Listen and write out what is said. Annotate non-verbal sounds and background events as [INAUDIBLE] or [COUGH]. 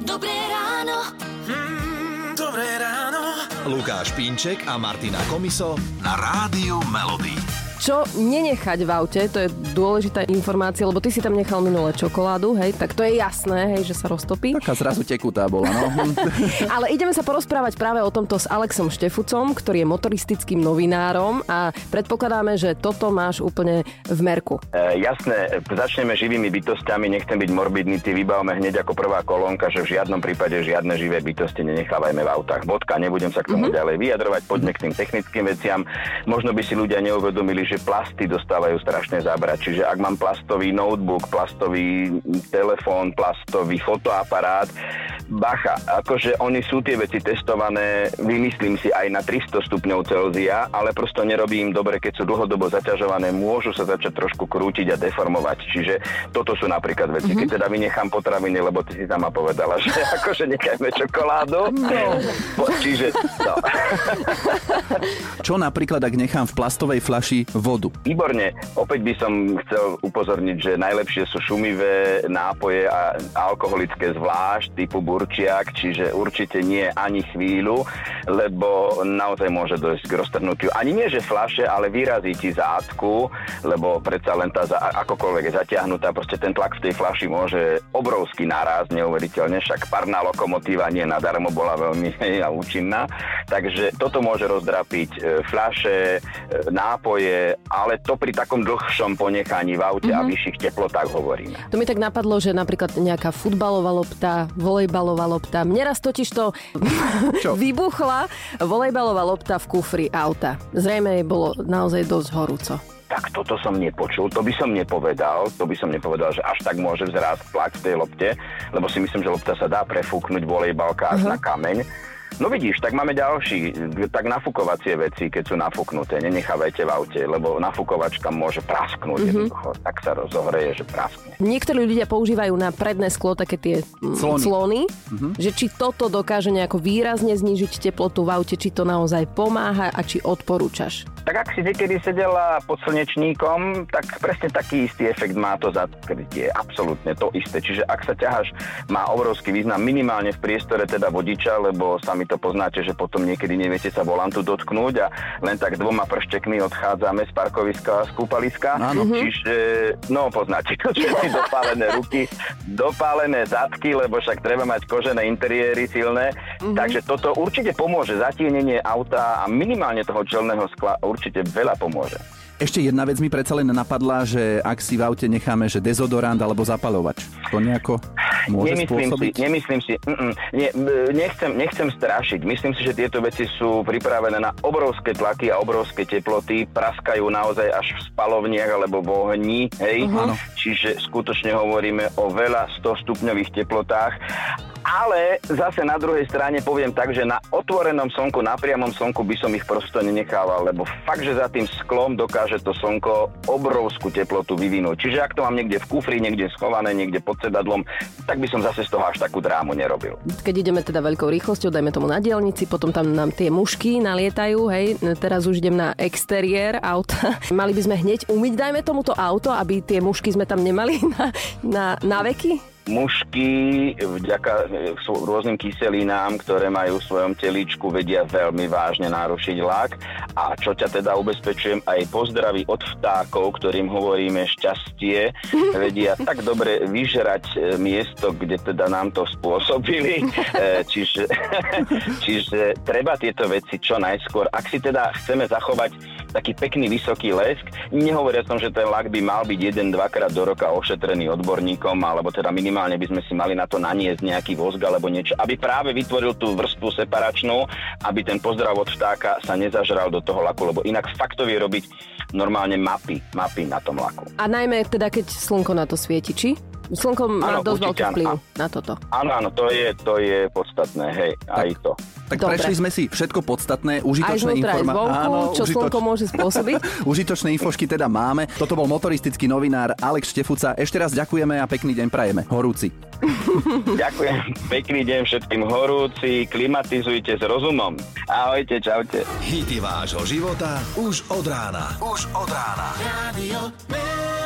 Dobré ráno. Mm, dobré ráno. Lukáš Pínček a Martina Komiso na Rádiu Melody. Čo nenechať v aute, to je dôležitá informácia, lebo ty si tam nechal minulé čokoládu, hej, tak to je jasné, hej, že sa roztopí. Taká zrazu tekutá bola, no. [LAUGHS] Ale ideme sa porozprávať práve o tomto s Alexom Štefucom, ktorý je motoristickým novinárom a predpokladáme, že toto máš úplne v merku. E, jasné, začneme živými bytostiami, nechcem byť morbidný, ty vybavme hneď ako prvá kolónka, že v žiadnom prípade žiadne živé bytosti nenechávajme v autách. Bodka, nebudem sa k tomu mm-hmm. ďalej vyjadrovať, poďme k tým technickým veciam. Možno by si ľudia neuvedomili, že plasty dostávajú strašne zabrať. Čiže ak mám plastový notebook, plastový telefón, plastový fotoaparát, bacha, akože oni sú tie veci testované, vymyslím si aj na 300 stupňov Celzia, ale prosto nerobím dobre, keď sú dlhodobo zaťažované, môžu sa začať trošku krútiť a deformovať. Čiže toto sú napríklad veci, mm-hmm. keď teda vynechám potraviny, lebo ty si sama povedala, že [LAUGHS] akože nechajme čokoládu. No. Čiže, no. [LAUGHS] Čo napríklad, ak nechám v plastovej flaši vodu? Výborne. Opäť by som chcel upozorniť, že najlepšie sú šumivé nápoje a alkoholické zvlášť typu burčiak, čiže určite nie ani chvíľu, lebo naozaj môže dojsť k roztrhnutiu. Ani nie, že flaše, ale vyrazí ti zátku, lebo predsa len tá akokoľvek je zatiahnutá, proste ten tlak v tej flaši môže obrovský naraz, neuveriteľne, však parná lokomotíva nie nadarmo bola veľmi účinná, takže toto môže rozdrapiť e, fľaše, e, nápoje, ale to pri takom dlhšom ponechaní v aute mm-hmm. a mhm. vyšších teplotách hovoríme. To mi tak napadlo, že napríklad nejaká futbalová lopta, volejbalová lopta. Mne raz totiž to [LAUGHS] vybuchla volejbalová lopta v kufri auta. Zrejme jej bolo naozaj dosť horúco tak toto som nepočul, to by som nepovedal, to by som nepovedal, že až tak môže vzrásť tlak v tej lopte, lebo si myslím, že lopta sa dá prefúknuť volejbalka až uh-huh. na kameň No vidíš, tak máme ďalší, tak nafukovacie veci, keď sú nafúknuté, nenechávajte v aute, lebo nafukovačka môže prasknúť, mm-hmm. jednoducho, tak sa rozohreje, že praskne. Niektorí ľudia používajú na predné sklo také tie mm, clony, clony mm-hmm. že či toto dokáže nejako výrazne znížiť teplotu v aute, či to naozaj pomáha a či odporúčaš. Tak ak si niekedy sedela pod slnečníkom, tak presne taký istý efekt má to zakrytie. Absolútne to isté. Čiže ak sa ťaháš, má obrovský význam minimálne v priestore teda vodiča, lebo sami to poznáte, že potom niekedy neviete sa volantu dotknúť a len tak dvoma prštekmi odchádzame z parkoviska a z kúpaliska. Áno. Čiže, no poznáte to, všetci dopálené ruky, dopálené zadky, lebo však treba mať kožené interiéry silné. Mm-hmm. Takže toto určite pomôže. Zatienenie auta a minimálne toho čelného skla určite veľa pomôže. Ešte jedna vec mi predsa len napadla, že ak si v aute necháme, že dezodorant alebo zapalovač, to nejako môže nemyslím spôsobiť? Si, nemyslím si, mm, nie, nechcem, nechcem strašiť. Myslím si, že tieto veci sú pripravené na obrovské tlaky a obrovské teploty, praskajú naozaj až v spalovniach alebo v ohni, hej? Uh-huh. Čiže skutočne hovoríme o veľa 100 stupňových teplotách ale zase na druhej strane poviem tak, že na otvorenom slnku, na priamom slnku by som ich prosto nenechával, lebo fakt, že za tým sklom dokáže to slnko obrovskú teplotu vyvinúť. Čiže ak to mám niekde v kufri, niekde schované, niekde pod sedadlom, tak by som zase z toho až takú drámu nerobil. Keď ideme teda veľkou rýchlosťou, dajme tomu na dielnici, potom tam nám tie mušky nalietajú, hej, teraz už idem na exteriér auta. [LAUGHS] Mali by sme hneď umyť, dajme tomuto auto, aby tie mušky sme tam nemali [LAUGHS] na, na, na veky? Mužky vďaka rôznym kyselinám, ktoré majú v svojom telíčku, vedia veľmi vážne narušiť lak. A čo ťa teda ubezpečujem, aj pozdraví od vtákov, ktorým hovoríme šťastie, [LAUGHS] vedia tak dobre vyžrať e, miesto, kde teda nám to spôsobili. E, čiže, [LAUGHS] čiže treba tieto veci čo najskôr. Ak si teda chceme zachovať taký pekný vysoký lesk. Nehovoria som, že ten lak by mal byť jeden, dvakrát do roka ošetrený odborníkom, alebo teda minimálne by sme si mali na to naniesť nejaký vozg alebo niečo, aby práve vytvoril tú vrstvu separačnú, aby ten pozdrav od vtáka sa nezažral do toho laku, lebo inak fakt to vie robiť normálne mapy, mapy na tom laku. A najmä teda, keď slnko na to svieti, či? Slnko má ano, dosť veľký vplyv na toto. Áno, áno, to je, to je podstatné, hej, tak, aj to. Tak Dobre. prešli sme si všetko podstatné, užitočné informácie. čo užitoč... slnko môže spôsobiť. [LAUGHS] užitočné infošky teda máme. Toto bol motoristický novinár Alex Štefuca. Ešte raz ďakujeme a pekný deň prajeme. Horúci. [LAUGHS] Ďakujem. Pekný deň všetkým horúci. Klimatizujte s rozumom. Ahojte, čaute. Hity vášho života už od rána. Už od rána. Radio